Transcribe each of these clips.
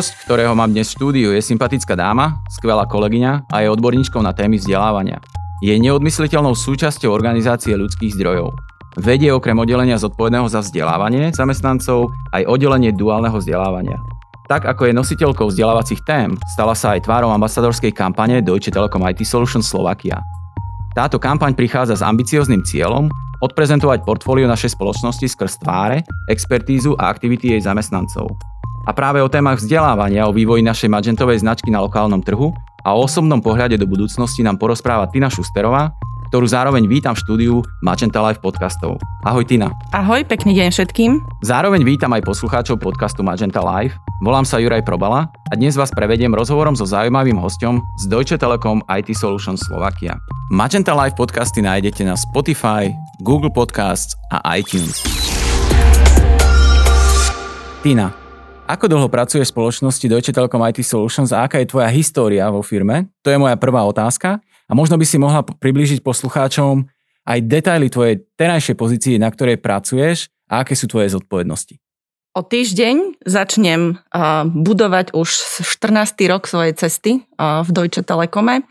Host, ktorého mám dnes v štúdiu, je sympatická dáma, skvelá kolegyňa a je odborníčkou na témy vzdelávania. Je neodmysliteľnou súčasťou organizácie ľudských zdrojov. Vedie okrem oddelenia zodpovedného za vzdelávanie zamestnancov aj oddelenie duálneho vzdelávania. Tak ako je nositeľkou vzdelávacích tém, stala sa aj tvárou ambasadorskej kampane Deutsche Telekom IT Solutions Slovakia. Táto kampaň prichádza s ambiciozným cieľom odprezentovať portfólio našej spoločnosti skrz tváre, expertízu a aktivity jej zamestnancov. A práve o témach vzdelávania, o vývoji našej magentovej značky na lokálnom trhu a o osobnom pohľade do budúcnosti nám porozpráva Tina Šusterová, ktorú zároveň vítam v štúdiu Magenta Live podcastov. Ahoj Tina. Ahoj, pekný deň všetkým. Zároveň vítam aj poslucháčov podcastu Magenta Live. Volám sa Juraj Probala a dnes vás prevediem rozhovorom so zaujímavým hostom z Deutsche Telekom IT Solutions Slovakia. Magenta Live podcasty nájdete na Spotify, Google Podcasts a iTunes. Tina, ako dlho pracuješ v spoločnosti Deutsche Telekom IT Solutions a aká je tvoja história vo firme? To je moja prvá otázka. A možno by si mohla priblížiť poslucháčom aj detaily tvojej terajšej pozície, na ktorej pracuješ a aké sú tvoje zodpovednosti. O týždeň začnem budovať už 14. rok svojej cesty v Deutsche Telekome.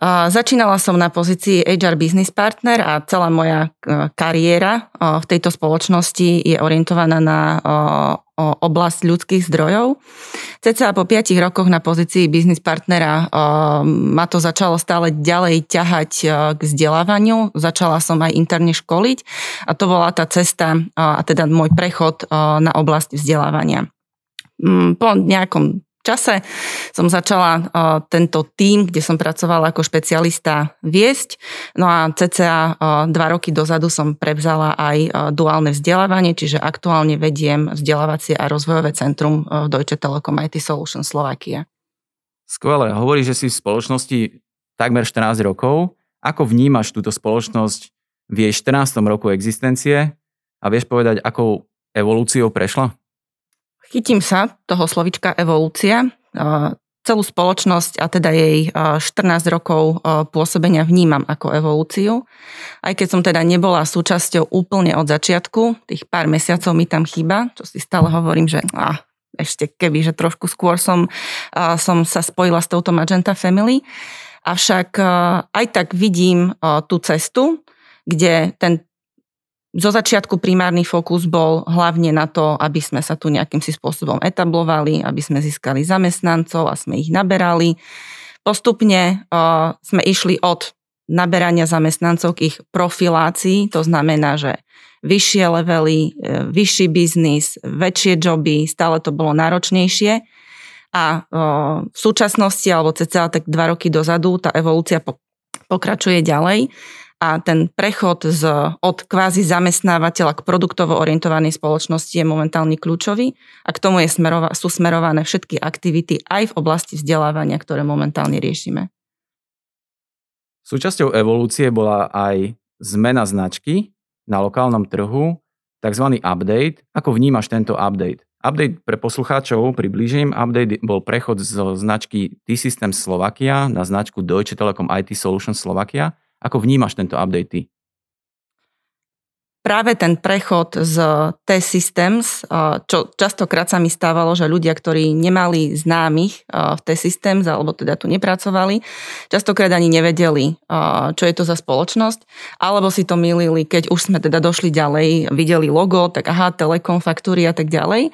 Začínala som na pozícii HR Business Partner a celá moja uh, kariéra uh, v tejto spoločnosti je orientovaná na oblasť ľudských zdrojov. Ceca po 5 rokoch na pozícii biznis partnera ma to začalo stále ďalej ťahať k vzdelávaniu. Začala som aj interne školiť a to bola tá cesta a teda môj prechod na oblasť vzdelávania. Mm, po nejakom čase som začala tento tím, kde som pracovala ako špecialista viesť. No a cca dva roky dozadu som prevzala aj duálne vzdelávanie, čiže aktuálne vediem vzdelávacie a rozvojové centrum v Deutsche Telekom IT Solutions Slovakia. Skvelé. Hovorí, že si v spoločnosti takmer 14 rokov. Ako vnímaš túto spoločnosť v jej 14. roku existencie a vieš povedať, akou evolúciou prešla? Chytím sa toho slovička evolúcia. Celú spoločnosť a teda jej 14 rokov pôsobenia vnímam ako evolúciu. Aj keď som teda nebola súčasťou úplne od začiatku, tých pár mesiacov mi tam chýba, čo si stále hovorím, že ah, ešte keby, že trošku skôr som, som sa spojila s touto Magenta Family. Avšak aj tak vidím tú cestu, kde ten zo začiatku primárny fokus bol hlavne na to, aby sme sa tu nejakým si spôsobom etablovali, aby sme získali zamestnancov a sme ich naberali. Postupne uh, sme išli od naberania zamestnancov k ich profilácii, to znamená, že vyššie levely, e, vyšší biznis, väčšie joby, stále to bolo náročnejšie. A uh, v súčasnosti, alebo cca tak dva roky dozadu, tá evolúcia pokračuje ďalej a ten prechod z, od kvázi zamestnávateľa k produktovo orientovanej spoločnosti je momentálne kľúčový a k tomu je smerova, sú smerované všetky aktivity aj v oblasti vzdelávania, ktoré momentálne riešime. Súčasťou evolúcie bola aj zmena značky na lokálnom trhu, tzv. update. Ako vnímaš tento update? Update pre poslucháčov približím. Update bol prechod zo značky T-System Slovakia na značku Deutsche Telekom IT Solutions Slovakia ako vnímaš tento update ty? práve ten prechod z T-Systems, čo častokrát sa mi stávalo, že ľudia, ktorí nemali známych v T-Systems, alebo teda tu nepracovali, častokrát ani nevedeli, čo je to za spoločnosť, alebo si to milili, keď už sme teda došli ďalej, videli logo, tak aha, Telekom, faktúry a tak ďalej.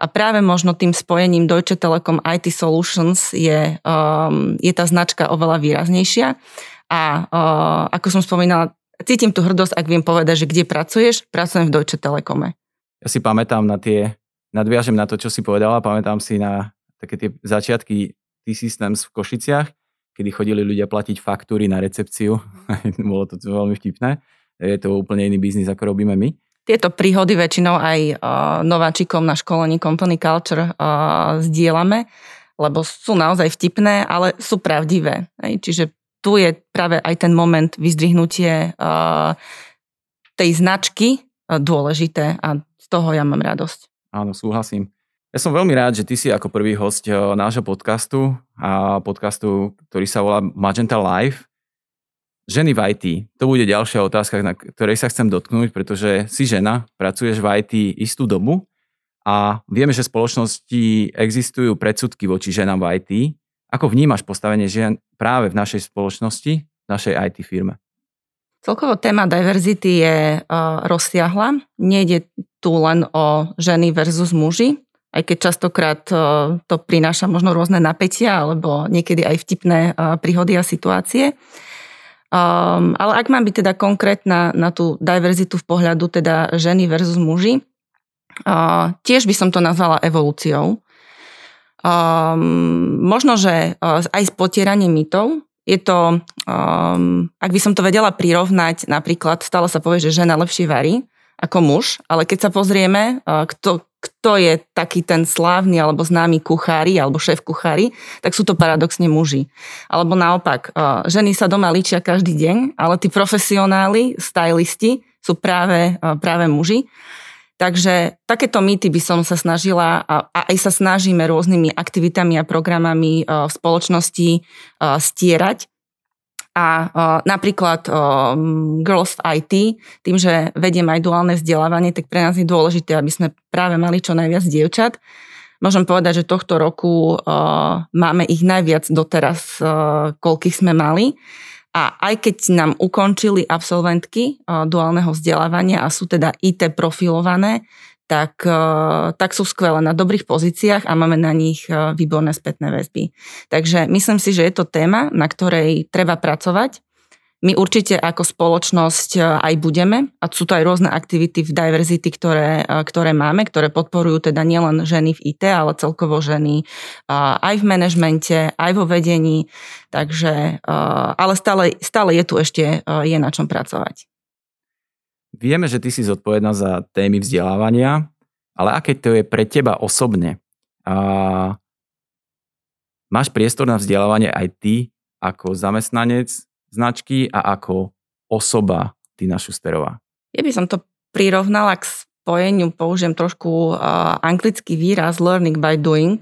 A práve možno tým spojením Deutsche Telekom IT Solutions je, je tá značka oveľa výraznejšia a uh, ako som spomínala, cítim tú hrdosť, ak viem povedať, že kde pracuješ, pracujem v Deutsche Telekome. Ja si pamätám na tie, nadviažem na to, čo si povedala, pamätám si na také tie začiatky T-Systems v Košiciach, kedy chodili ľudia platiť faktúry na recepciu. Bolo to veľmi vtipné. Je to úplne iný biznis, ako robíme my. Tieto príhody väčšinou aj uh, nováčikom na školení Company Culture uh, zdieľame, lebo sú naozaj vtipné, ale sú pravdivé. Hej? Čiže tu je práve aj ten moment vyzdvihnutie tej značky dôležité a z toho ja mám radosť. Áno, súhlasím. Ja som veľmi rád, že ty si ako prvý host nášho podcastu a podcastu, ktorý sa volá Magenta Live. Ženy v IT. To bude ďalšia otázka, na ktorej sa chcem dotknúť, pretože si žena, pracuješ v IT istú dobu a vieme, že v spoločnosti existujú predsudky voči ženám v IT. Ako vnímaš postavenie žien práve v našej spoločnosti, v našej IT firme? Celkovo téma diverzity je uh, rozsiahla. Nejde tu len o ženy versus muži, aj keď častokrát uh, to prináša možno rôzne napätia alebo niekedy aj vtipné uh, príhody a situácie. Um, ale ak mám byť teda konkrétna na tú diverzitu v pohľadu teda ženy versus muži, Uh, tiež by som to nazvala evolúciou. Um, možno, že uh, aj s potieraním mytov je to, um, ak by som to vedela prirovnať, napríklad stále sa povie, že žena lepšie varí ako muž, ale keď sa pozrieme, uh, kto, kto je taký ten slávny alebo známy kuchári alebo šéf kuchári, tak sú to paradoxne muži. Alebo naopak, uh, ženy sa doma líčia každý deň, ale tí profesionáli, stylisti sú práve, uh, práve muži. Takže takéto mýty by som sa snažila a, aj sa snažíme rôznymi aktivitami a programami e, v spoločnosti e, stierať. A e, napríklad Girls v IT, tým, že vediem aj duálne vzdelávanie, tak pre nás je dôležité, aby sme práve mali čo najviac dievčat. Môžem povedať, že tohto roku máme ich najviac doteraz, koľkých sme mali. A aj keď nám ukončili absolventky duálneho vzdelávania a sú teda IT profilované, tak, tak sú skvelé na dobrých pozíciách a máme na nich výborné spätné väzby. Takže myslím si, že je to téma, na ktorej treba pracovať my určite ako spoločnosť e, aj budeme a sú to aj rôzne aktivity v diversity, ktoré, e, ktoré máme, ktoré podporujú teda nielen ženy v IT, ale celkovo ženy e, aj v manažmente, aj vo vedení, takže, ale stále, stále je tu ešte je na čom pracovať. Vieme, že ty si zodpovedná za témy vzdelávania, ale aké to je pre teba osobne? A máš priestor na vzdelávanie aj ty ako zamestnanec značky a ako osoba Tina Šusterová? Ja by som to prirovnala k spojeniu, použijem trošku uh, anglický výraz learning by doing.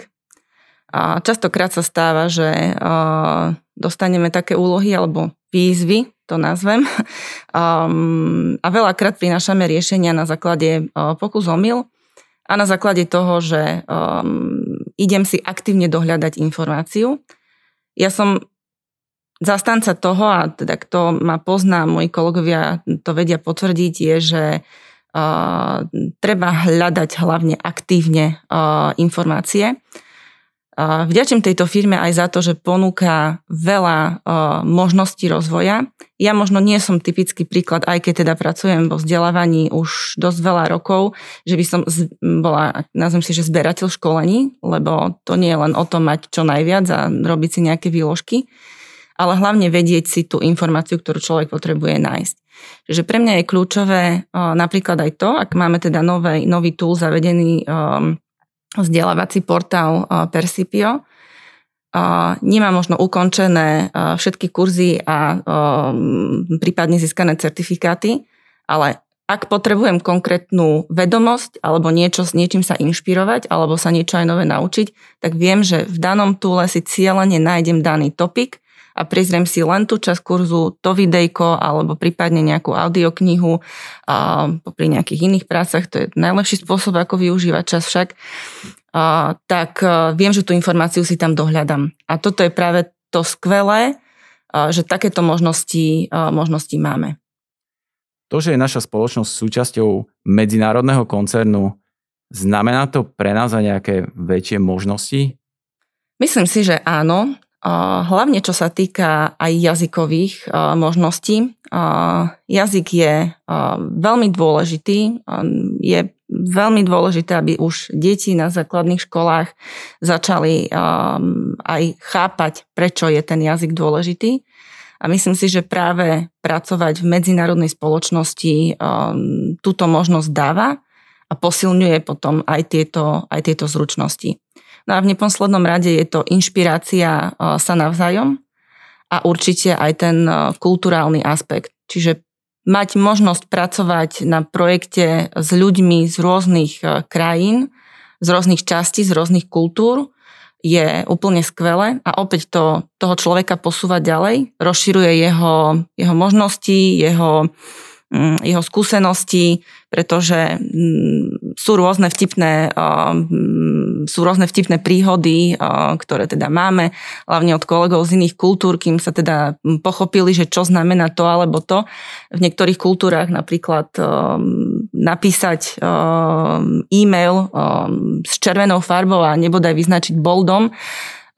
A častokrát sa stáva, že uh, dostaneme také úlohy alebo výzvy, to nazvem, um, a veľakrát prinášame riešenia na základe uh, pokus omyl a na základe toho, že um, idem si aktívne dohľadať informáciu. Ja som zastanca toho, a teda kto ma pozná, moji kolegovia to vedia potvrdiť, je, že uh, treba hľadať hlavne aktívne uh, informácie. Uh, vďačím tejto firme aj za to, že ponúka veľa možností rozvoja. Ja možno nie som typický príklad, aj keď teda pracujem vo vzdelávaní už dosť veľa rokov, že by som z, bola, nazvem si, že zberateľ školení, lebo to nie je len o tom mať čo najviac a robiť si nejaké výložky ale hlavne vedieť si tú informáciu, ktorú človek potrebuje nájsť. Čiže pre mňa je kľúčové napríklad aj to, ak máme teda nový, nový tool zavedený um, vzdelávací portál uh, Persipio, uh, nemá možno ukončené uh, všetky kurzy a um, prípadne získané certifikáty, ale ak potrebujem konkrétnu vedomosť alebo niečo s niečím sa inšpirovať alebo sa niečo aj nové naučiť, tak viem, že v danom túle si cieľene nájdem daný topik a prizriem si len tú časť kurzu, to videjko alebo prípadne nejakú audioknihu a pri nejakých iných prácach, to je najlepší spôsob, ako využívať čas však, a, tak a, viem, že tú informáciu si tam dohľadám. A toto je práve to skvelé, a, že takéto možnosti, a, možnosti máme. To, že je naša spoločnosť súčasťou medzinárodného koncernu, znamená to pre nás aj nejaké väčšie možnosti? Myslím si, že áno hlavne čo sa týka aj jazykových možností. Jazyk je veľmi dôležitý. Je veľmi dôležité, aby už deti na základných školách začali aj chápať, prečo je ten jazyk dôležitý. A myslím si, že práve pracovať v medzinárodnej spoločnosti túto možnosť dáva a posilňuje potom aj tieto, aj tieto zručnosti. No a v neposlednom rade je to inšpirácia e, sa navzájom a určite aj ten e, kulturálny aspekt. Čiže mať možnosť pracovať na projekte s ľuďmi z rôznych e, krajín, z rôznych častí, z rôznych kultúr je úplne skvelé a opäť to toho človeka posúva ďalej, rozširuje jeho, jeho možnosti, jeho, mm, jeho skúsenosti, pretože mm, sú rôzne vtipné, sú rôzne vtipné príhody, ktoré teda máme, hlavne od kolegov z iných kultúr, kým sa teda pochopili, že čo znamená to alebo to. V niektorých kultúrach napríklad napísať e-mail s červenou farbou a nebodaj vyznačiť boldom,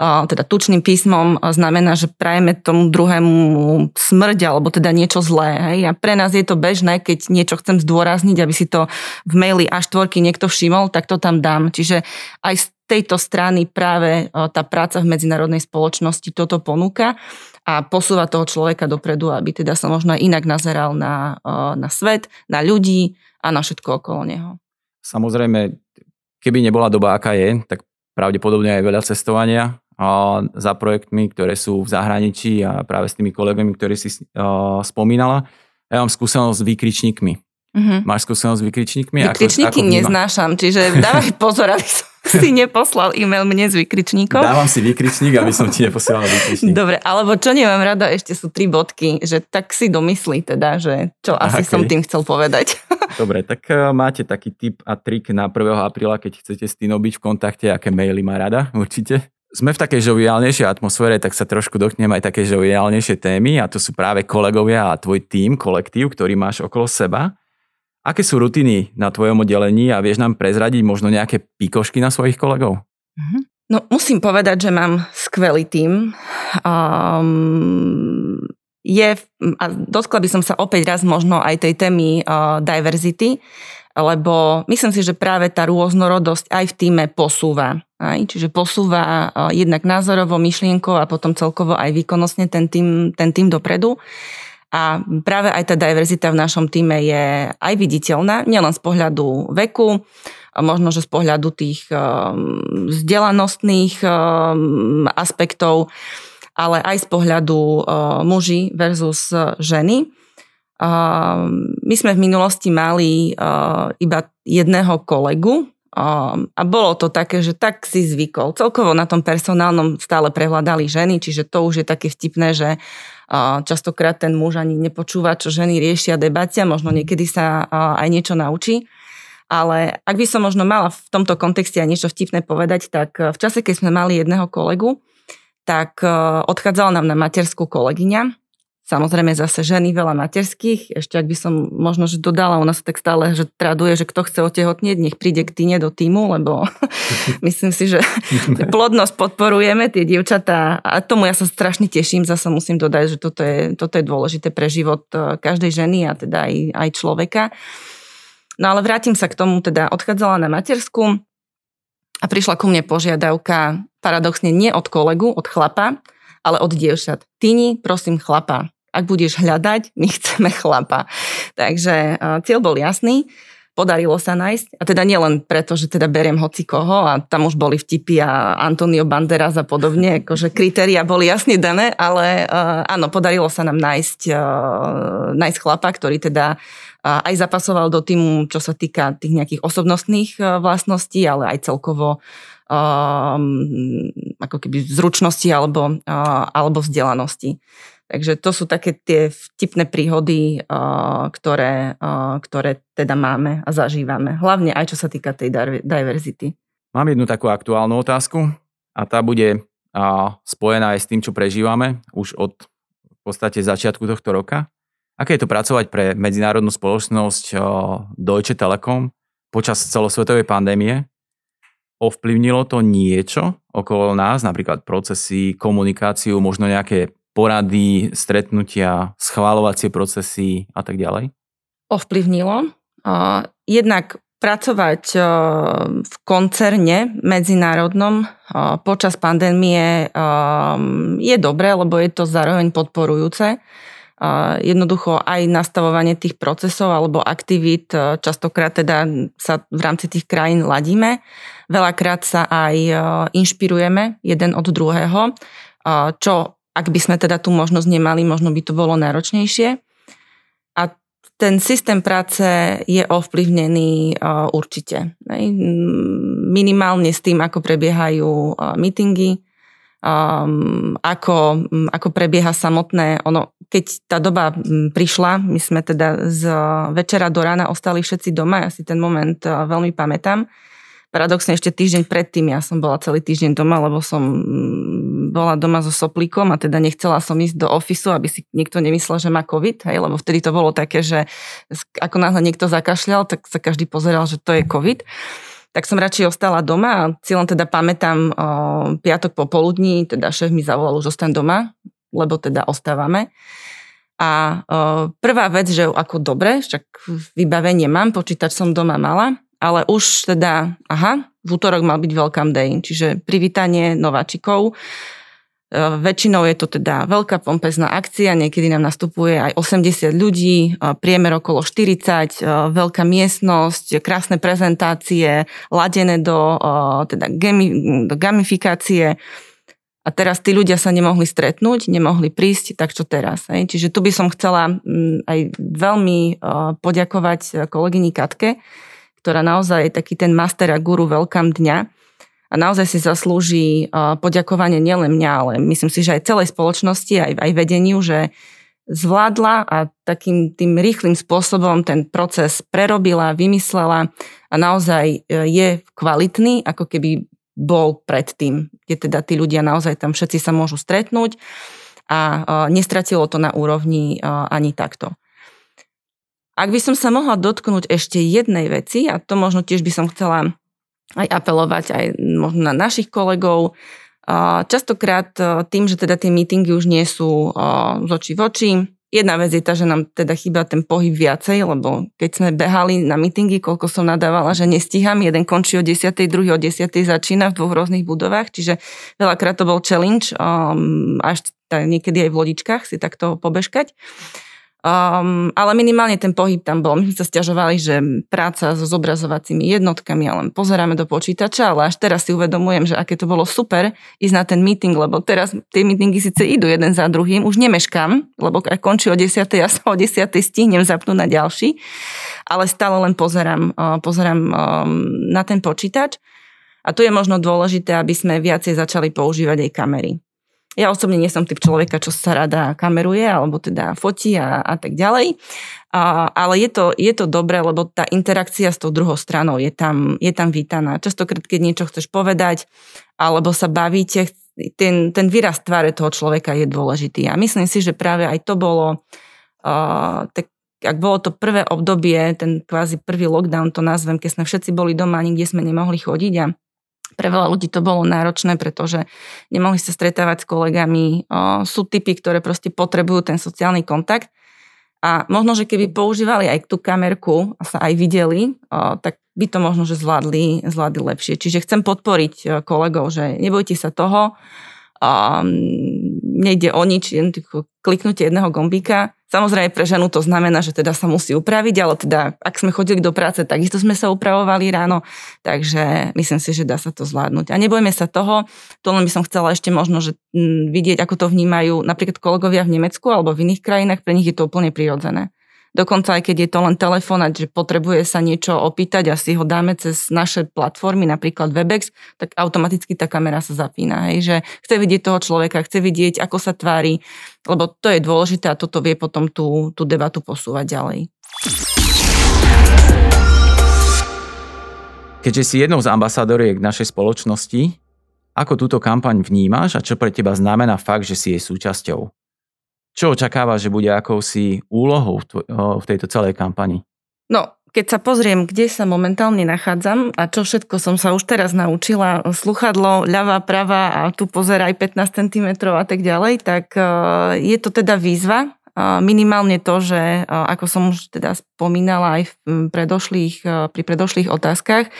teda tučným písmom znamená, že prajeme tomu druhému smrť alebo teda niečo zlé. Hej? A pre nás je to bežné, keď niečo chcem zdôrazniť, aby si to v maili až štvorky niekto všimol, tak to tam dám. Čiže aj z tejto strany práve tá práca v medzinárodnej spoločnosti toto ponúka a posúva toho človeka dopredu, aby teda sa možno inak nazeral na, na svet, na ľudí a na všetko okolo neho. Samozrejme, keby nebola doba, aká je, tak pravdepodobne aj veľa cestovania za projektmi, ktoré sú v zahraničí a práve s tými kolegami, ktorí si spomínala. Ja mám skúsenosť s výkričníkmi. Uh-huh. Máš skúsenosť s výkričníkmi? Výkričníky ako, ako neznášam, čiže dávaj pozor, aby som si neposlal e-mail mne s výkričníkom. Dávam si výkričník, aby som ti neposielal výkričník. Dobre, alebo čo nemám rada, ešte sú tri bodky, že tak si domyslí teda, že čo asi okay. som tým chcel povedať. Dobre, tak e, máte taký tip a trik na 1. apríla, keď chcete s Tino byť v kontakte, aké maily má rada, určite sme v takej žoviálnejšej atmosfére, tak sa trošku dotknem aj také žoviálnejšie témy a to sú práve kolegovia a tvoj tým, kolektív, ktorý máš okolo seba. Aké sú rutiny na tvojom oddelení a vieš nám prezradiť možno nejaké pikošky na svojich kolegov? Mhm. No musím povedať, že mám skvelý tým. Um, je, a dotkla by som sa opäť raz možno aj tej témy uh, diversity, lebo myslím si, že práve tá rôznorodosť aj v týme posúva. Aj? Čiže posúva jednak názorovo, myšlienkou a potom celkovo aj výkonnostne ten tým, ten tým dopredu. A práve aj tá diverzita v našom týme je aj viditeľná, nielen z pohľadu veku, možno, že z pohľadu tých vzdelanostných aspektov, ale aj z pohľadu muži versus ženy. My sme v minulosti mali iba jedného kolegu a bolo to také, že tak si zvykol. Celkovo na tom personálnom stále prevládali ženy, čiže to už je také vtipné, že častokrát ten muž ani nepočúva, čo ženy riešia, debatia, možno niekedy sa aj niečo naučí. Ale ak by som možno mala v tomto kontexte aj niečo vtipné povedať, tak v čase, keď sme mali jedného kolegu, tak odchádzala nám na materskú kolegyňa, Samozrejme zase ženy, veľa materských. Ešte ak by som možno, že dodala, u nás tak stále, že traduje, že kto chce otehotnieť, nech príde k týne do týmu, lebo myslím si, že plodnosť podporujeme, tie dievčatá a tomu ja sa strašne teším. Zase musím dodať, že toto je, toto je dôležité pre život e, každej ženy a teda aj, aj človeka. No ale vrátim sa k tomu, teda odchádzala na matersku a prišla ku mne požiadavka, paradoxne nie od kolegu, od chlapa, ale od dievčat. Tyni, prosím, chlapa ak budeš hľadať, my chceme chlapa. Takže cieľ bol jasný podarilo sa nájsť. A teda nielen preto, že teda beriem hoci koho a tam už boli vtipy a Antonio Banderas a podobne, akože kritéria boli jasne dané, ale uh, áno, podarilo sa nám nájsť, uh, nájsť chlapa, ktorý teda aj zapasoval do týmu, čo sa týka tých nejakých osobnostných vlastností, ale aj celkovo uh, ako keby zručnosti alebo, uh, alebo vzdelanosti. Takže to sú také tie vtipné príhody, ktoré, ktoré teda máme a zažívame. Hlavne aj čo sa týka tej diverzity. Mám jednu takú aktuálnu otázku a tá bude spojená aj s tým, čo prežívame už od v podstate začiatku tohto roka. Aké je to pracovať pre medzinárodnú spoločnosť Deutsche Telekom počas celosvetovej pandémie? Ovplyvnilo to niečo okolo nás, napríklad procesy, komunikáciu, možno nejaké porady, stretnutia, schválovacie procesy a tak ďalej? Ovplyvnilo. Jednak pracovať v koncerne medzinárodnom počas pandémie je dobré, lebo je to zároveň podporujúce. Jednoducho aj nastavovanie tých procesov alebo aktivít, častokrát teda sa v rámci tých krajín ladíme. Veľakrát sa aj inšpirujeme jeden od druhého, čo ak by sme teda tú možnosť nemali, možno by to bolo náročnejšie. A ten systém práce je ovplyvnený určite. Minimálne s tým, ako prebiehajú meetingy, ako, ako prebieha samotné, ono keď tá doba prišla, my sme teda z večera do rána ostali všetci doma, ja si ten moment veľmi pamätám. Paradoxne ešte týždeň predtým ja som bola celý týždeň doma, lebo som bola doma so soplíkom a teda nechcela som ísť do ofisu, aby si niekto nemyslel, že má COVID, hej, lebo vtedy to bolo také, že ako náhle niekto zakašľal, tak sa každý pozeral, že to je COVID tak som radšej ostala doma a cieľom teda pamätám o, piatok popoludní, teda šéf mi zavolal, už ostan doma, lebo teda ostávame. A o, prvá vec, že ako dobre, však vybavenie mám, počítač som doma mala, ale už teda, aha, v útorok mal byť welcome day, čiže privítanie nováčikov. E, väčšinou je to teda veľká pompezná akcia, niekedy nám nastupuje aj 80 ľudí, e, priemer okolo 40, e, veľká miestnosť, krásne prezentácie, ladené do, teda do gamifikácie. A teraz tí ľudia sa nemohli stretnúť, nemohli prísť, tak čo teraz? Hej? Čiže tu by som chcela aj veľmi poďakovať kolegyni Katke, ktorá naozaj je taký ten master a guru veľkám dňa, naozaj si zaslúži poďakovanie nielen mňa, ale myslím si, že aj celej spoločnosti, aj, aj vedeniu, že zvládla a takým tým rýchlým spôsobom ten proces prerobila, vymyslela a naozaj e, je kvalitný, ako keby bol predtým, kde teda tí ľudia naozaj tam všetci sa môžu stretnúť a nestratilo to na úrovni ani takto. Ak by som sa mohla dotknúť ešte jednej veci, a to možno tiež by som chcela aj apelovať aj možno na našich kolegov. Častokrát e, tým, že teda tie meetingy už nie sú e, z očí v oči, Jedna vec je tá, že nám teda chýba ten pohyb viacej, lebo keď sme behali na meetingy, koľko som nadávala, že nestíham, jeden končí o 10, druhý o 10 začína v dvoch rôznych budovách, čiže veľakrát to bol challenge, um, až niekedy aj v lodičkách si takto pobežkať. Um, ale minimálne ten pohyb tam bol. My sme sa stiažovali, že práca so zobrazovacími jednotkami, ale pozeráme do počítača, ale až teraz si uvedomujem, že aké to bolo super ísť na ten meeting, lebo teraz tie meetingy síce idú jeden za druhým, už nemeškám, lebo ak končí o 10, ja sa o 10 stihnem zapnúť na ďalší, ale stále len pozerám, uh, pozerám um, na ten počítač. A tu je možno dôležité, aby sme viacej začali používať aj kamery. Ja osobne nie som typ človeka, čo sa rada kameruje, alebo teda fotí a, a tak ďalej. A, ale je to, je to dobré, lebo tá interakcia s tou druhou stranou je tam, je tam vítaná. Častokrát, keď niečo chceš povedať, alebo sa bavíte, ten, ten výraz tváre toho človeka je dôležitý. A myslím si, že práve aj to bolo uh, tak ak bolo to prvé obdobie, ten kvázi prvý lockdown, to nazvem, keď sme všetci boli doma, nikde sme nemohli chodiť a pre veľa ľudí to bolo náročné, pretože nemohli sa stretávať s kolegami. Sú typy, ktoré proste potrebujú ten sociálny kontakt. A možno, že keby používali aj tú kamerku a sa aj videli, tak by to možno, že zvládli, zvládli lepšie. Čiže chcem podporiť kolegov, že nebojte sa toho, nejde o nič, jen kliknutie jedného gombíka. Samozrejme pre ženu to znamená, že teda sa musí upraviť, ale teda ak sme chodili do práce, takisto sme sa upravovali ráno, takže myslím si, že dá sa to zvládnuť. A nebojme sa toho, to len by som chcela ešte možno že vidieť, ako to vnímajú napríklad kolegovia v Nemecku alebo v iných krajinách, pre nich je to úplne prirodzené. Dokonca aj keď je to len telefonát, že potrebuje sa niečo opýtať a si ho dáme cez naše platformy, napríklad Webex, tak automaticky tá kamera sa zapína. Hej, že chce vidieť toho človeka, chce vidieť, ako sa tvári, lebo to je dôležité a toto vie potom tú, tú debatu posúvať ďalej. Keďže si jednou z ambasádoriek našej spoločnosti, ako túto kampaň vnímaš a čo pre teba znamená fakt, že si jej súčasťou? Čo očakáva, že bude akousi úlohou v, v tejto celej kampani? No, keď sa pozriem, kde sa momentálne nachádzam a čo všetko som sa už teraz naučila, sluchadlo, ľavá, pravá a tu pozeraj 15 cm a tak ďalej, tak e, je to teda výzva. Minimálne to, že ako som už teda spomínala aj v predošlých, pri predošlých otázkach,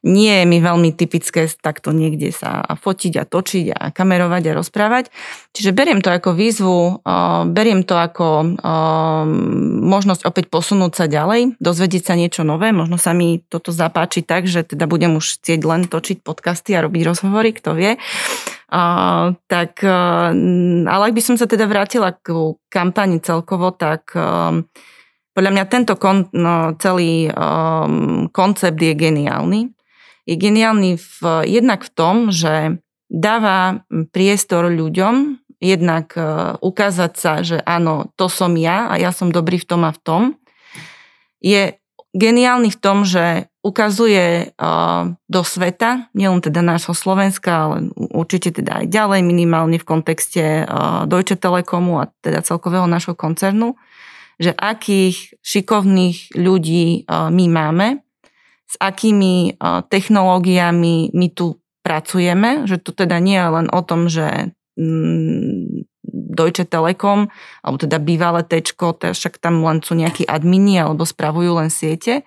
nie je mi veľmi typické takto niekde sa fotiť a točiť a kamerovať a rozprávať. Čiže beriem to ako výzvu, beriem to ako možnosť opäť posunúť sa ďalej, dozvedieť sa niečo nové, možno sa mi toto zapáči tak, že teda budem už chcieť len točiť podcasty a robiť rozhovory, kto vie. Uh, tak, uh, ale ak by som sa teda vrátila k kampani celkovo, tak um, podľa mňa tento kon, no, celý um, koncept je geniálny. Je geniálny v, jednak v tom, že dáva priestor ľuďom jednak ukázať sa, že áno, to som ja a ja som dobrý v tom a v tom, je geniálny v tom, že ukazuje do sveta, nielen teda nášho Slovenska, ale určite teda aj ďalej, minimálne v kontexte Deutsche Telekomu a teda celkového našho koncernu, že akých šikovných ľudí my máme, s akými technológiami my tu pracujeme, že to teda nie je len o tom, že mm, Deutsche Telekom, alebo teda bývalé tečko, však tam len sú nejakí admini alebo spravujú len siete.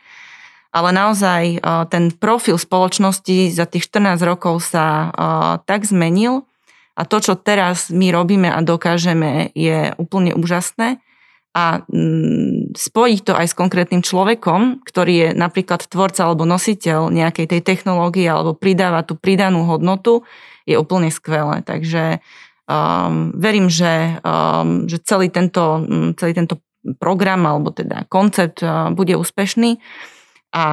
Ale naozaj ten profil spoločnosti za tých 14 rokov sa tak zmenil a to, čo teraz my robíme a dokážeme, je úplne úžasné a mm, spojiť to aj s konkrétnym človekom, ktorý je napríklad tvorca alebo nositeľ nejakej tej technológie alebo pridáva tú pridanú hodnotu, je úplne skvelé. Takže um, verím, že, um, že celý, tento, um, celý tento program alebo teda koncept uh, bude úspešný a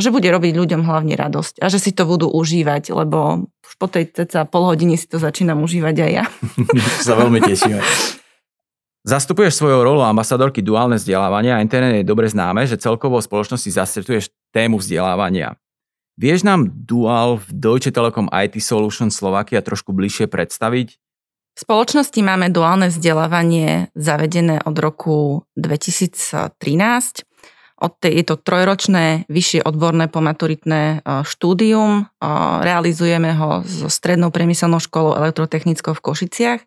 že bude robiť ľuďom hlavne radosť a že si to budú užívať, lebo už po tej ceca pol hodiny si to začínam užívať aj ja. sa veľmi tešíme. Zastupuješ svojou rolu ambasadorky duálne vzdelávania a internet je dobre známe, že celkovo v spoločnosti zastupuješ tému vzdelávania. Vieš nám dual v Deutsche Telekom IT Solution Slovakia trošku bližšie predstaviť? V spoločnosti máme duálne vzdelávanie zavedené od roku 2013. Od tej, je to trojročné vyššie odborné pomaturitné e, štúdium. E, realizujeme ho so strednou priemyselnou školou elektrotechnickou v Košiciach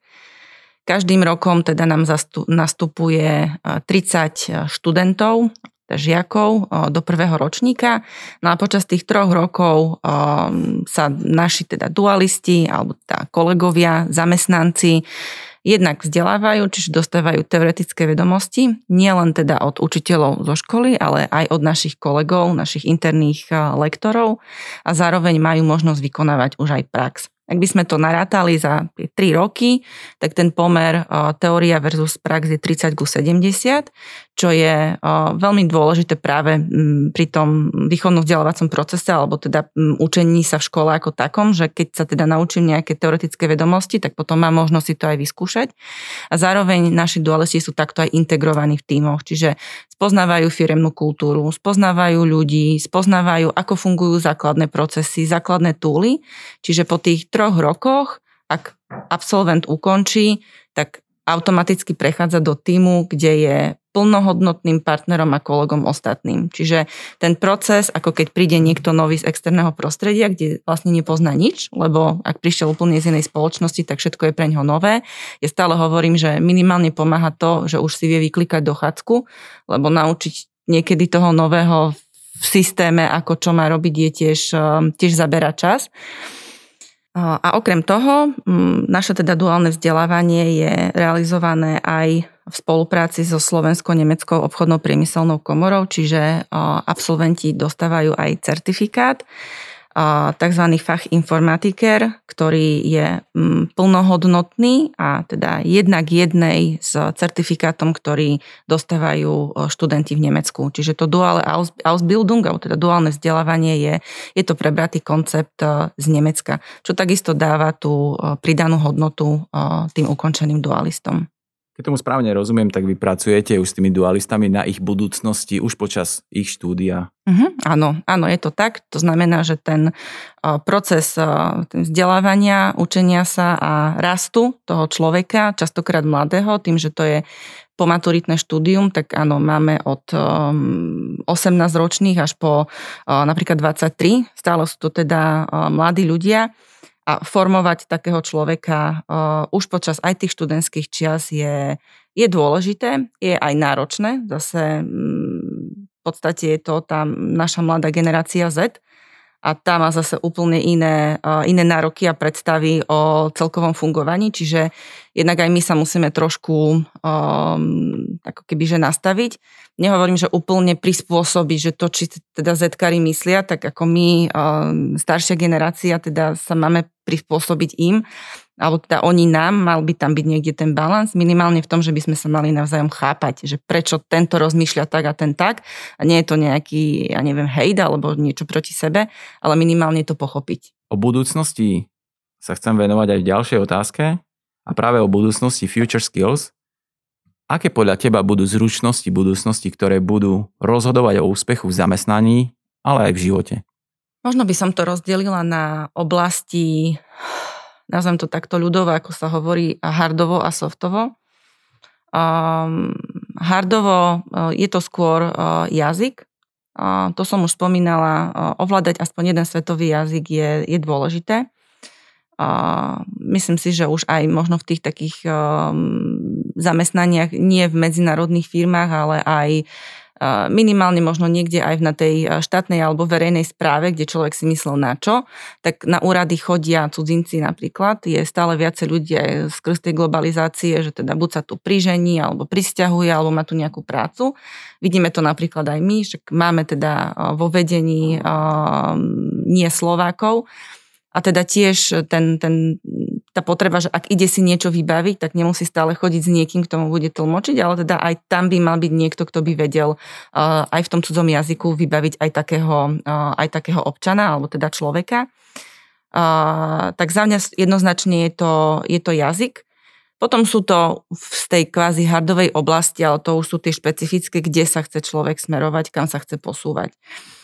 Každým rokom teda nám nastupuje 30 e, študentov, teda žiakov do prvého ročníka. No a počas tých troch rokov sa naši teda dualisti alebo teda kolegovia, zamestnanci jednak vzdelávajú, čiže dostávajú teoretické vedomosti, nielen teda od učiteľov zo školy, ale aj od našich kolegov, našich interných lektorov a zároveň majú možnosť vykonávať už aj prax. Ak by sme to narátali za 3 roky, tak ten pomer teória versus prax je 30 ku 70, čo je veľmi dôležité práve pri tom výchovnom vzdelávacom procese alebo teda učení sa v škole ako takom, že keď sa teda naučím nejaké teoretické vedomosti, tak potom mám možnosť si to aj vyskúšať. A zároveň naši dualisti sú takto aj integrovaní v tímoch, čiže spoznávajú firemnú kultúru, spoznávajú ľudí, spoznávajú, ako fungujú základné procesy, základné túly, čiže po tých troch rokoch, ak absolvent ukončí, tak automaticky prechádza do týmu, kde je plnohodnotným partnerom a kolegom ostatným. Čiže ten proces, ako keď príde niekto nový z externého prostredia, kde vlastne nepozná nič, lebo ak prišiel úplne z inej spoločnosti, tak všetko je pre ňoho nové. Ja stále hovorím, že minimálne pomáha to, že už si vie vyklikať dochádzku, lebo naučiť niekedy toho nového v systéme, ako čo má robiť, je tiež, tiež zabera čas. A okrem toho, naše teda duálne vzdelávanie je realizované aj v spolupráci so Slovensko-Nemeckou obchodnou priemyselnou komorou, čiže absolventi dostávajú aj certifikát tzv. fach informatiker, ktorý je mm, plnohodnotný a teda jednak jednej s certifikátom, ktorý dostávajú študenti v Nemecku. Čiže to duálne Ausbildung, alebo teda duálne vzdelávanie je, je to prebratý koncept z Nemecka, čo takisto dáva tú pridanú hodnotu tým ukončeným dualistom. Keď tomu správne rozumiem, tak vy pracujete už s tými dualistami na ich budúcnosti už počas ich štúdia. Uh-huh, áno, áno, je to tak. To znamená, že ten uh, proces uh, vzdelávania, učenia sa a rastu toho človeka, častokrát mladého, tým, že to je pomaturitné štúdium, tak áno, máme od um, 18 ročných až po uh, napríklad 23. Stále sú to teda mladí ľudia a formovať takého človeka uh, už počas aj tých študentských čias je, je dôležité, je aj náročné. Zase um, v podstate je to tá naša mladá generácia Z, a tá má zase úplne iné, iné nároky a predstavy o celkovom fungovaní, čiže jednak aj my sa musíme trošku um, ako keby že nastaviť. Nehovorím, že úplne prispôsobiť, že to, či teda Zetkari myslia, tak ako my, um, staršia generácia, teda sa máme prispôsobiť im, alebo teda oni nám, mal by tam byť niekde ten balans, minimálne v tom, že by sme sa mali navzájom chápať, že prečo tento rozmýšľa tak a ten tak a nie je to nejaký, ja neviem, hejda alebo niečo proti sebe, ale minimálne to pochopiť. O budúcnosti sa chcem venovať aj v ďalšej otázke a práve o budúcnosti Future Skills. Aké podľa teba budú zručnosti budúcnosti, ktoré budú rozhodovať o úspechu v zamestnaní, ale aj v živote? Možno by som to rozdelila na oblasti, nazvem to takto ľudovo, ako sa hovorí, hardovo a softovo. Um, hardovo uh, je to skôr uh, jazyk. Uh, to som už spomínala, uh, ovládať aspoň jeden svetový jazyk je, je dôležité. Uh, myslím si, že už aj možno v tých takých um, zamestnaniach, nie v medzinárodných firmách, ale aj minimálne možno niekde aj na tej štátnej alebo verejnej správe, kde človek si myslel na čo, tak na úrady chodia cudzinci napríklad. Je stále viacej ľudia skrz tej globalizácie, že teda buď sa tu prižení, alebo prisťahuje, alebo má tu nejakú prácu. Vidíme to napríklad aj my, že máme teda vo vedení nie Slovákov, a teda tiež ten, ten tá potreba, že ak ide si niečo vybaviť, tak nemusí stále chodiť s niekým, kto mu bude tlmočiť, ale teda aj tam by mal byť niekto, kto by vedel uh, aj v tom cudzom jazyku vybaviť aj takého, uh, aj takého občana, alebo teda človeka. Uh, tak za mňa jednoznačne je to, je to jazyk. Potom sú to z tej kvázi hardovej oblasti, ale to už sú tie špecifické, kde sa chce človek smerovať, kam sa chce posúvať. Uh,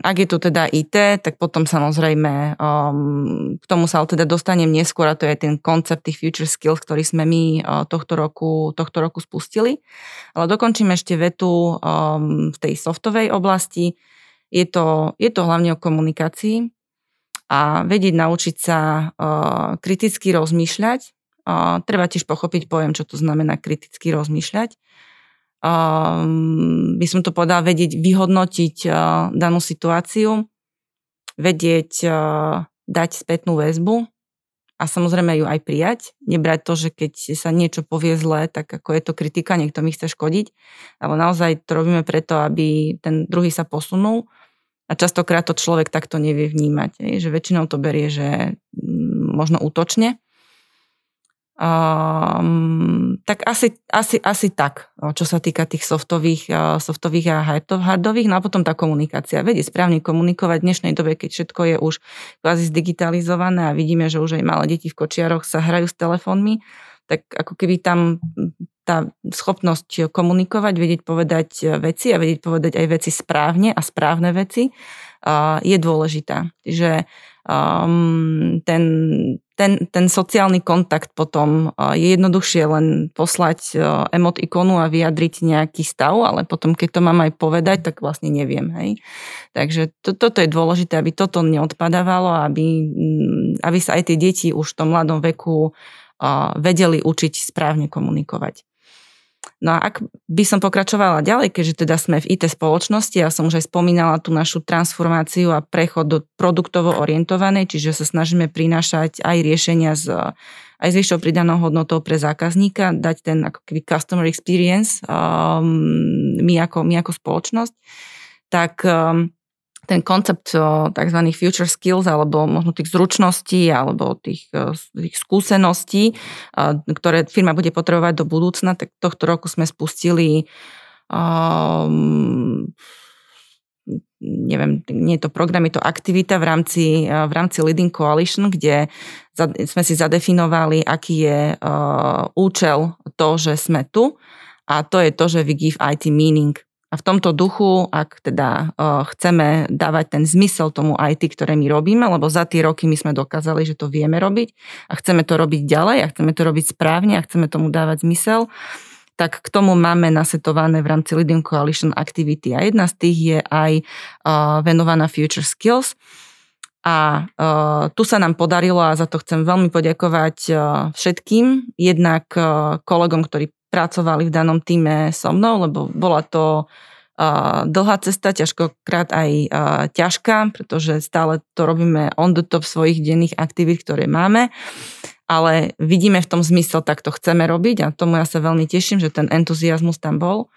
ak je to teda IT, tak potom samozrejme um, k tomu sa teda dostanem neskôr a to je ten koncept tých future skills, ktorý sme my uh, tohto, roku, tohto roku spustili. Ale dokončím ešte vetu um, v tej softovej oblasti. Je to, je to hlavne o komunikácii a vedieť naučiť sa uh, kriticky rozmýšľať. Uh, treba tiež pochopiť pojem, čo to znamená kriticky rozmýšľať um, by som to povedala, vedieť vyhodnotiť uh, danú situáciu, vedieť uh, dať spätnú väzbu a samozrejme ju aj prijať. Nebrať to, že keď sa niečo povie zle, tak ako je to kritika, niekto mi chce škodiť, ale naozaj to robíme preto, aby ten druhý sa posunul a častokrát to človek takto nevie vnímať, že väčšinou to berie, že mm, možno útočne Um, tak asi, asi, asi tak, čo sa týka tých softových, uh, softových a hardových. No a potom tá komunikácia. Vedieť správne komunikovať v dnešnej dobe, keď všetko je už kvázi zdigitalizované a vidíme, že už aj malé deti v kočiaroch sa hrajú s telefónmi, tak ako keby tam tá schopnosť komunikovať, vedieť povedať veci a vedieť povedať aj veci správne a správne veci uh, je dôležitá. Čiže um, ten, ten, ten sociálny kontakt potom je jednoduchšie len poslať uh, emot ikonu a vyjadriť nejaký stav, ale potom, keď to mám aj povedať, tak vlastne neviem. Hej? Takže to, toto je dôležité, aby toto neodpadávalo, aby, mm, aby sa aj tie deti už v tom mladom veku vedeli učiť správne komunikovať. No a ak by som pokračovala ďalej, keďže teda sme v IT spoločnosti, ja som už aj spomínala tú našu transformáciu a prechod do produktovo orientovanej, čiže sa snažíme prinášať aj riešenia z aj s vyššou pridanou hodnotou pre zákazníka, dať ten ako keby customer experience um, my, ako, my ako spoločnosť, tak um, ten koncept tzv. future skills alebo možno tých zručností alebo tých, tých skúseností, ktoré firma bude potrebovať do budúcna, tak tohto roku sme spustili um, neviem, nie je to program, je to aktivita v rámci, v rámci Leading Coalition, kde sme si zadefinovali, aký je uh, účel to, že sme tu a to je to, že we give IT meaning. A v tomto duchu, ak teda chceme dávať ten zmysel tomu IT, ktoré my robíme, lebo za tie roky my sme dokázali, že to vieme robiť a chceme to robiť ďalej a chceme to robiť správne a chceme tomu dávať zmysel, tak k tomu máme nasetované v rámci Leading Coalition Activity. A jedna z tých je aj venovaná Future Skills. A tu sa nám podarilo a za to chcem veľmi poďakovať všetkým, jednak kolegom, ktorí pracovali v danom týme so mnou, lebo bola to uh, dlhá cesta, ťažkokrát aj uh, ťažká, pretože stále to robíme on the top svojich denných aktivít, ktoré máme, ale vidíme v tom zmysel, tak to chceme robiť a tomu ja sa veľmi teším, že ten entuziasmus tam bol.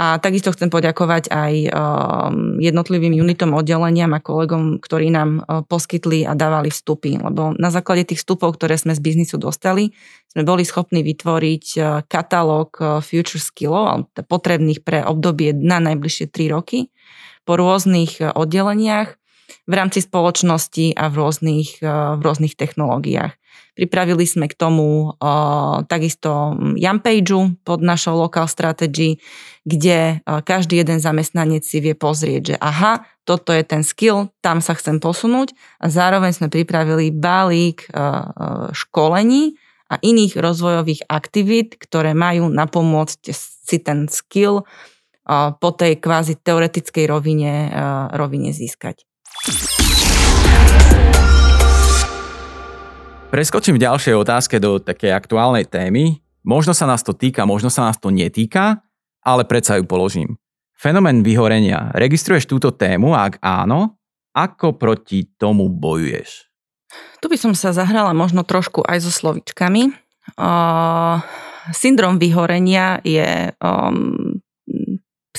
A takisto chcem poďakovať aj um, jednotlivým unitom oddeleniam a kolegom, ktorí nám uh, poskytli a dávali vstupy. Lebo na základe tých vstupov, ktoré sme z biznisu dostali, sme boli schopní vytvoriť uh, katalóg uh, future skillov, potrebných pre obdobie na najbližšie 3 roky po rôznych oddeleniach v rámci spoločnosti a v rôznych, v rôznych technológiách. Pripravili sme k tomu uh, takisto Page pod našou local strategy, kde uh, každý jeden zamestnanec si vie pozrieť, že aha, toto je ten skill, tam sa chcem posunúť a zároveň sme pripravili balík školení a iných rozvojových aktivít, ktoré majú napomôcť si ten skill po tej kvázi teoretickej rovine, rovine získať. Preskočím v ďalšej otázke do takej aktuálnej témy. Možno sa nás to týka, možno sa nás to netýka, ale predsa ju položím. Fenomén vyhorenia. Registruješ túto tému ak áno, ako proti tomu bojuješ? Tu by som sa zahrala možno trošku aj so slovičkami. Uh, syndrom vyhorenia je um,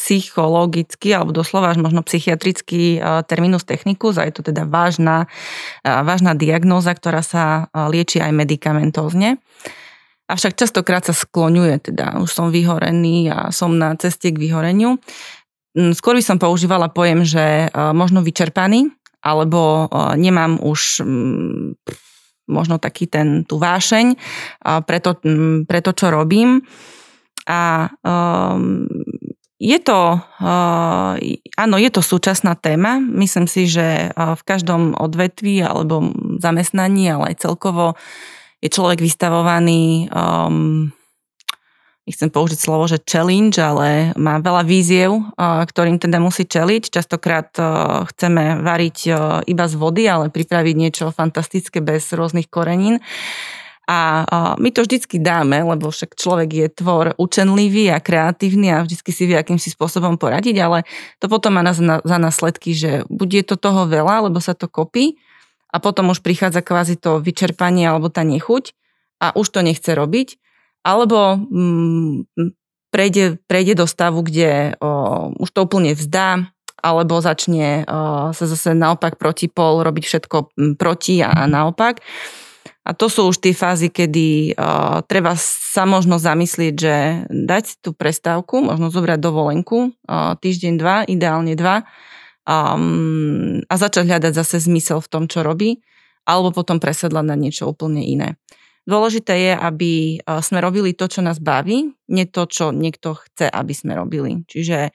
psychologický alebo doslova až možno psychiatrický e, terminus technicus a je to teda vážna, e, vážna diagnóza, ktorá sa e, lieči aj medicamentózne. Avšak častokrát sa skloňuje, teda už som vyhorený a som na ceste k vyhoreniu. Mm, skôr by som používala pojem, že možno vyčerpaný, alebo nemám už mm, možno taký ten, tú vášeň pre to, pre to čo robím. A je to, uh, áno, je to súčasná téma. Myslím si, že uh, v každom odvetví alebo zamestnaní, ale aj celkovo je človek vystavovaný, um, nechcem použiť slovo, že challenge, ale má veľa víziev, uh, ktorým teda musí čeliť. Častokrát chceme variť iba z vody, ale pripraviť niečo fantastické bez rôznych korenín. A my to vždycky dáme, lebo však človek je tvor učenlivý a kreatívny a vždycky si vie, akým si spôsobom poradiť, ale to potom má za následky, že bude to toho veľa, lebo sa to kopí a potom už prichádza kvázi to vyčerpanie alebo tá nechuť a už to nechce robiť, alebo mm, prejde, prejde do stavu, kde o, už to úplne vzdá, alebo začne o, sa zase naopak proti pol robiť všetko proti a, a naopak. A to sú už tie fázy, kedy uh, treba sa možno zamyslieť, že dať si tú prestávku, možno zobrať dovolenku, uh, týždeň, dva, ideálne dva, um, a začať hľadať zase zmysel v tom, čo robí, alebo potom presedlať na niečo úplne iné. Dôležité je, aby sme robili to, čo nás baví, nie to, čo niekto chce, aby sme robili. Čiže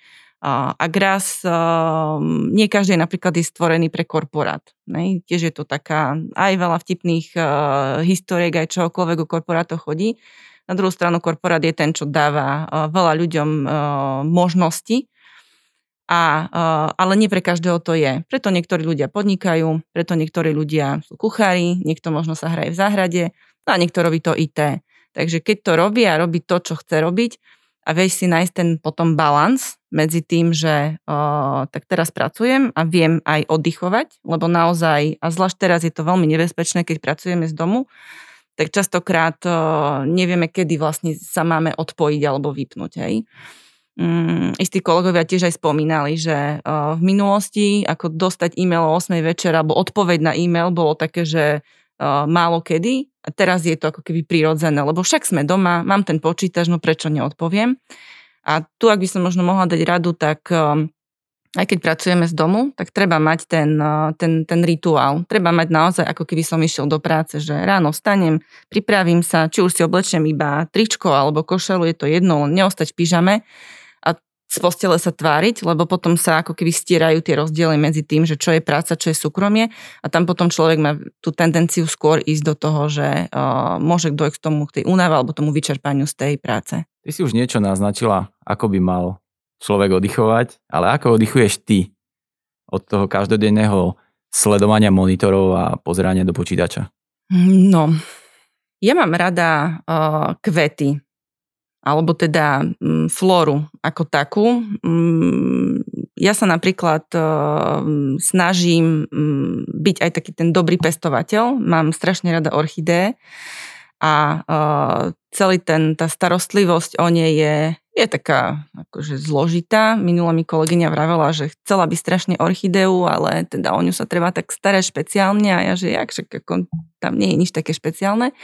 ak raz, ehm, nie každý napríklad je stvorený pre korporát. Ne? Tiež je to taká aj veľa vtipných uh, historiek, aj čokoľvek o korporátoch chodí. Na druhú stranu korporát je ten, čo dáva uh, veľa ľuďom uh, možnosti, a, ale nie pre každého to je. Preto niektorí ľudia podnikajú, preto niektorí ľudia sú kuchári, niekto možno sa hraje v záhrade no a niekto robí to IT. Takže keď to robí a robí to, čo chce robiť, a vieš si nájsť ten potom balans medzi tým, že o, tak teraz pracujem a viem aj oddychovať, lebo naozaj, a zvlášť teraz je to veľmi nebezpečné, keď pracujeme z domu, tak častokrát o, nevieme, kedy vlastne sa máme odpojiť alebo vypnúť. Hej. Mm, istí kolegovia tiež aj spomínali, že o, v minulosti, ako dostať e-mail o 8 večer alebo odpoveď na e-mail bolo také, že o, málo kedy a teraz je to ako keby prirodzené, lebo však sme doma, mám ten počítač, no prečo neodpoviem. A tu, ak by som možno mohla dať radu, tak um, aj keď pracujeme z domu, tak treba mať ten, uh, ten, ten rituál. Treba mať naozaj, ako keby som išiel do práce, že ráno vstanem, pripravím sa, či už si oblečiem iba tričko alebo košelu, je to jedno, len neostať v pyžame z postele sa tváriť, lebo potom sa ako keby stierajú tie rozdiely medzi tým, že čo je práca, čo je súkromie a tam potom človek má tú tendenciu skôr ísť do toho, že uh, môže dojsť k tomu, k tej únave alebo tomu vyčerpaniu z tej práce. Ty si už niečo naznačila, ako by mal človek oddychovať, ale ako oddychuješ ty od toho každodenného sledovania monitorov a pozerania do počítača? No, ja mám rada uh, kvety, alebo teda mm, flóru ako takú. Mm, ja sa napríklad e, snažím mm, byť aj taký ten dobrý pestovateľ. Mám strašne rada orchidé a e, celý ten, tá starostlivosť o nej je, je taká akože zložitá. Minula mi kolegyňa vravela, že chcela by strašne orchideu, ale teda o ňu sa treba tak starať špeciálne a ja, že jak, však ako, tam nie je nič také špeciálne.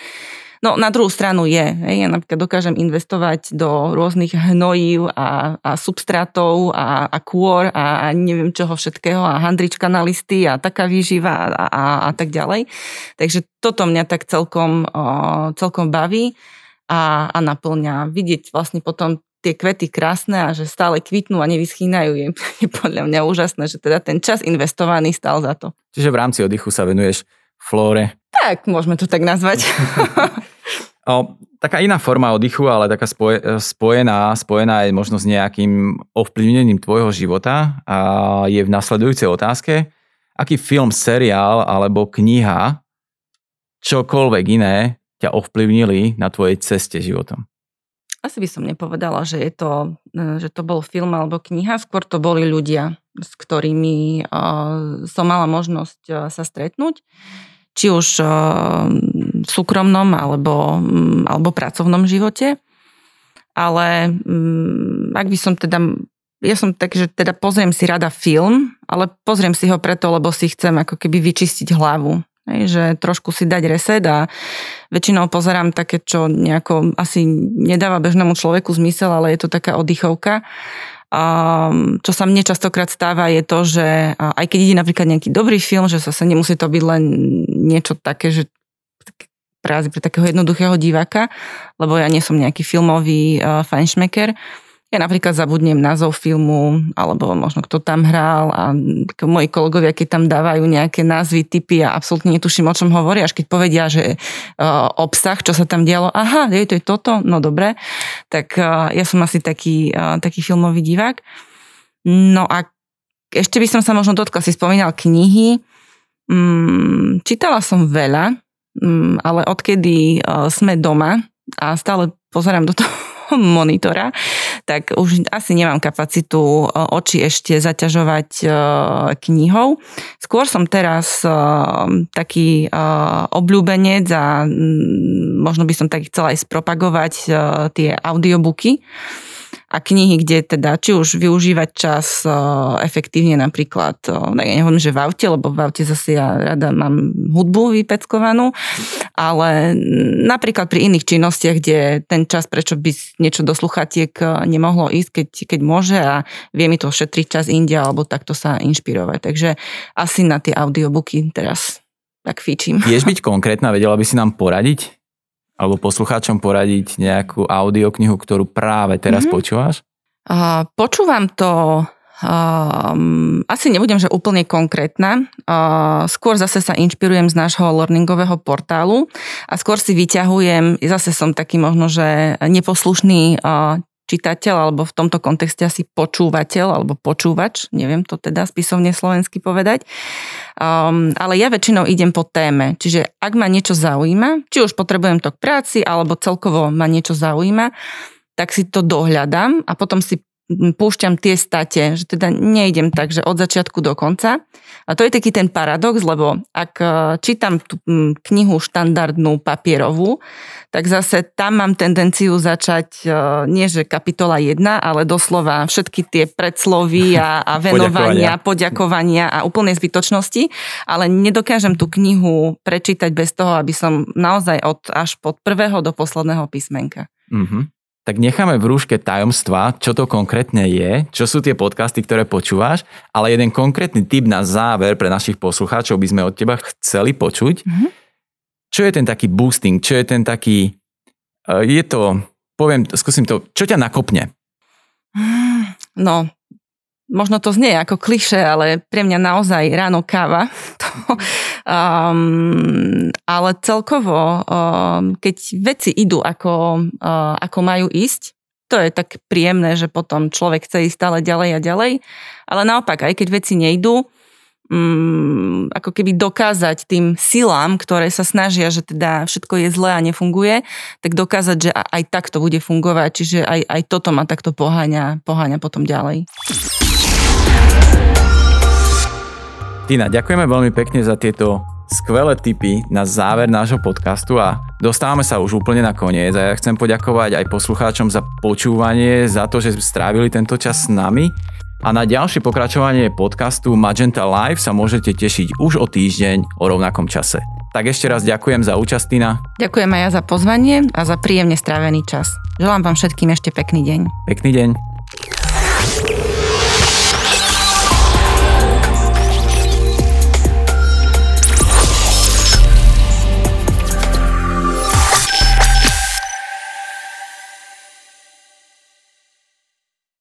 No na druhú stranu je. Hej. Ja napríklad dokážem investovať do rôznych hnojív a, a substrátov a, a kôr a, a neviem čoho všetkého a handrička na listy a taká výživa a, a, a tak ďalej. Takže toto mňa tak celkom, o, celkom baví a, a naplňa. Vidieť vlastne potom tie kvety krásne a že stále kvitnú a nevyschýnajú je, je podľa mňa úžasné, že teda ten čas investovaný stal za to. Čiže v rámci oddychu sa venuješ flóre. Tak, môžeme to tak nazvať. o, taká iná forma oddychu, ale taká spoje, spojená, spojená je možno s nejakým ovplyvnením tvojho života a je v nasledujúcej otázke. Aký film, seriál alebo kniha, čokoľvek iné ťa ovplyvnili na tvojej ceste životom? Asi by som nepovedala, že, je to, e, že to bol film alebo kniha, skôr to boli ľudia, s ktorými uh, som mala možnosť uh, sa stretnúť, či už uh, v súkromnom alebo, um, alebo pracovnom živote. Ale um, ak by som teda ja som tak, že teda pozriem si rada film, ale pozriem si ho preto, lebo si chcem ako keby vyčistiť hlavu. Hej, že trošku si dať reset a väčšinou pozerám také, čo nejako asi nedáva bežnému človeku zmysel, ale je to taká oddychovka. Čo sa mne častokrát stáva je to, že aj keď ide napríklad nejaký dobrý film, že zase nemusí to byť len niečo také, že práve pre takého jednoduchého diváka, lebo ja nie som nejaký filmový uh, fajnšmeker, ja napríklad zabudnem názov filmu, alebo možno kto tam hral a moji kolegovia, keď tam dávajú nejaké názvy, typy a absolútne netuším, o čom hovoria, až keď povedia, že uh, obsah, čo sa tam dialo, aha, je to je toto, no dobre, tak uh, ja som asi taký, uh, taký filmový divák. No a ešte by som sa možno dotkla, si spomínal knihy. Mm, čítala som veľa, mm, ale odkedy uh, sme doma a stále pozerám do toho monitora, tak už asi nemám kapacitu e, oči ešte zaťažovať e, knihou. Skôr som teraz e, taký obľúbenec a možno by som tak chcela aj spropagovať tie audiobooky a knihy, kde teda či už využívať čas efektívne napríklad, ja nehovorím, že v aute, lebo v aute zase ja rada mám hudbu vypeckovanú, ale napríklad pri iných činnostiach, kde ten čas, prečo by niečo do sluchatiek nemohlo ísť, keď, keď môže a vie mi to šetriť čas inde alebo takto sa inšpirovať. Takže asi na tie audiobooky teraz tak fíčim. Vieš byť konkrétna, vedela by si nám poradiť? Alebo poslucháčom poradiť nejakú audioknihu, ktorú práve teraz mm-hmm. počúvaš? Uh, počúvam to Um, asi nebudem, že úplne konkrétna. Uh, skôr zase sa inšpirujem z nášho learningového portálu a skôr si vyťahujem, zase som taký možno, že neposlušný uh, čitateľ, alebo v tomto kontexte asi počúvateľ, alebo počúvač, neviem to teda spisovne slovensky povedať. Um, ale ja väčšinou idem po téme, čiže ak ma niečo zaujíma, či už potrebujem to k práci, alebo celkovo ma niečo zaujíma, tak si to dohľadám a potom si púšťam tie state, že teda nejdem tak, že od začiatku do konca. A to je taký ten paradox, lebo ak e, čítam tú knihu štandardnú papierovú, tak zase tam mám tendenciu začať e, nie že kapitola 1, ale doslova všetky tie predslovy a, a venovania, poďakovania. poďakovania a úplne zbytočnosti, ale nedokážem tú knihu prečítať bez toho, aby som naozaj od až pod prvého do posledného písmenka. Mm-hmm tak necháme v rúške tajomstva, čo to konkrétne je, čo sú tie podcasty, ktoré počúvaš, ale jeden konkrétny tip na záver pre našich poslucháčov by sme od teba chceli počuť. Mm-hmm. Čo je ten taký boosting, čo je ten taký, uh, je to, poviem, skúsim to, čo ťa nakopne? No, možno to znie ako kliše, ale pre mňa naozaj ráno káva. um, ale celkovo, um, keď veci idú ako, uh, ako majú ísť, to je tak príjemné, že potom človek chce ísť stále ďalej a ďalej. Ale naopak, aj keď veci nejdú, um, ako keby dokázať tým silám, ktoré sa snažia, že teda všetko je zlé a nefunguje, tak dokázať, že aj tak to bude fungovať. Čiže aj, aj toto ma takto poháňa, poháňa potom ďalej. Tina, ďakujeme veľmi pekne za tieto skvelé tipy na záver nášho podcastu a dostávame sa už úplne na koniec a ja chcem poďakovať aj poslucháčom za počúvanie, za to, že strávili tento čas s nami a na ďalšie pokračovanie podcastu Magenta Live sa môžete tešiť už o týždeň o rovnakom čase. Tak ešte raz ďakujem za účasť, Tina. Ďakujem aj ja za pozvanie a za príjemne strávený čas. Želám vám všetkým ešte pekný deň. Pekný deň.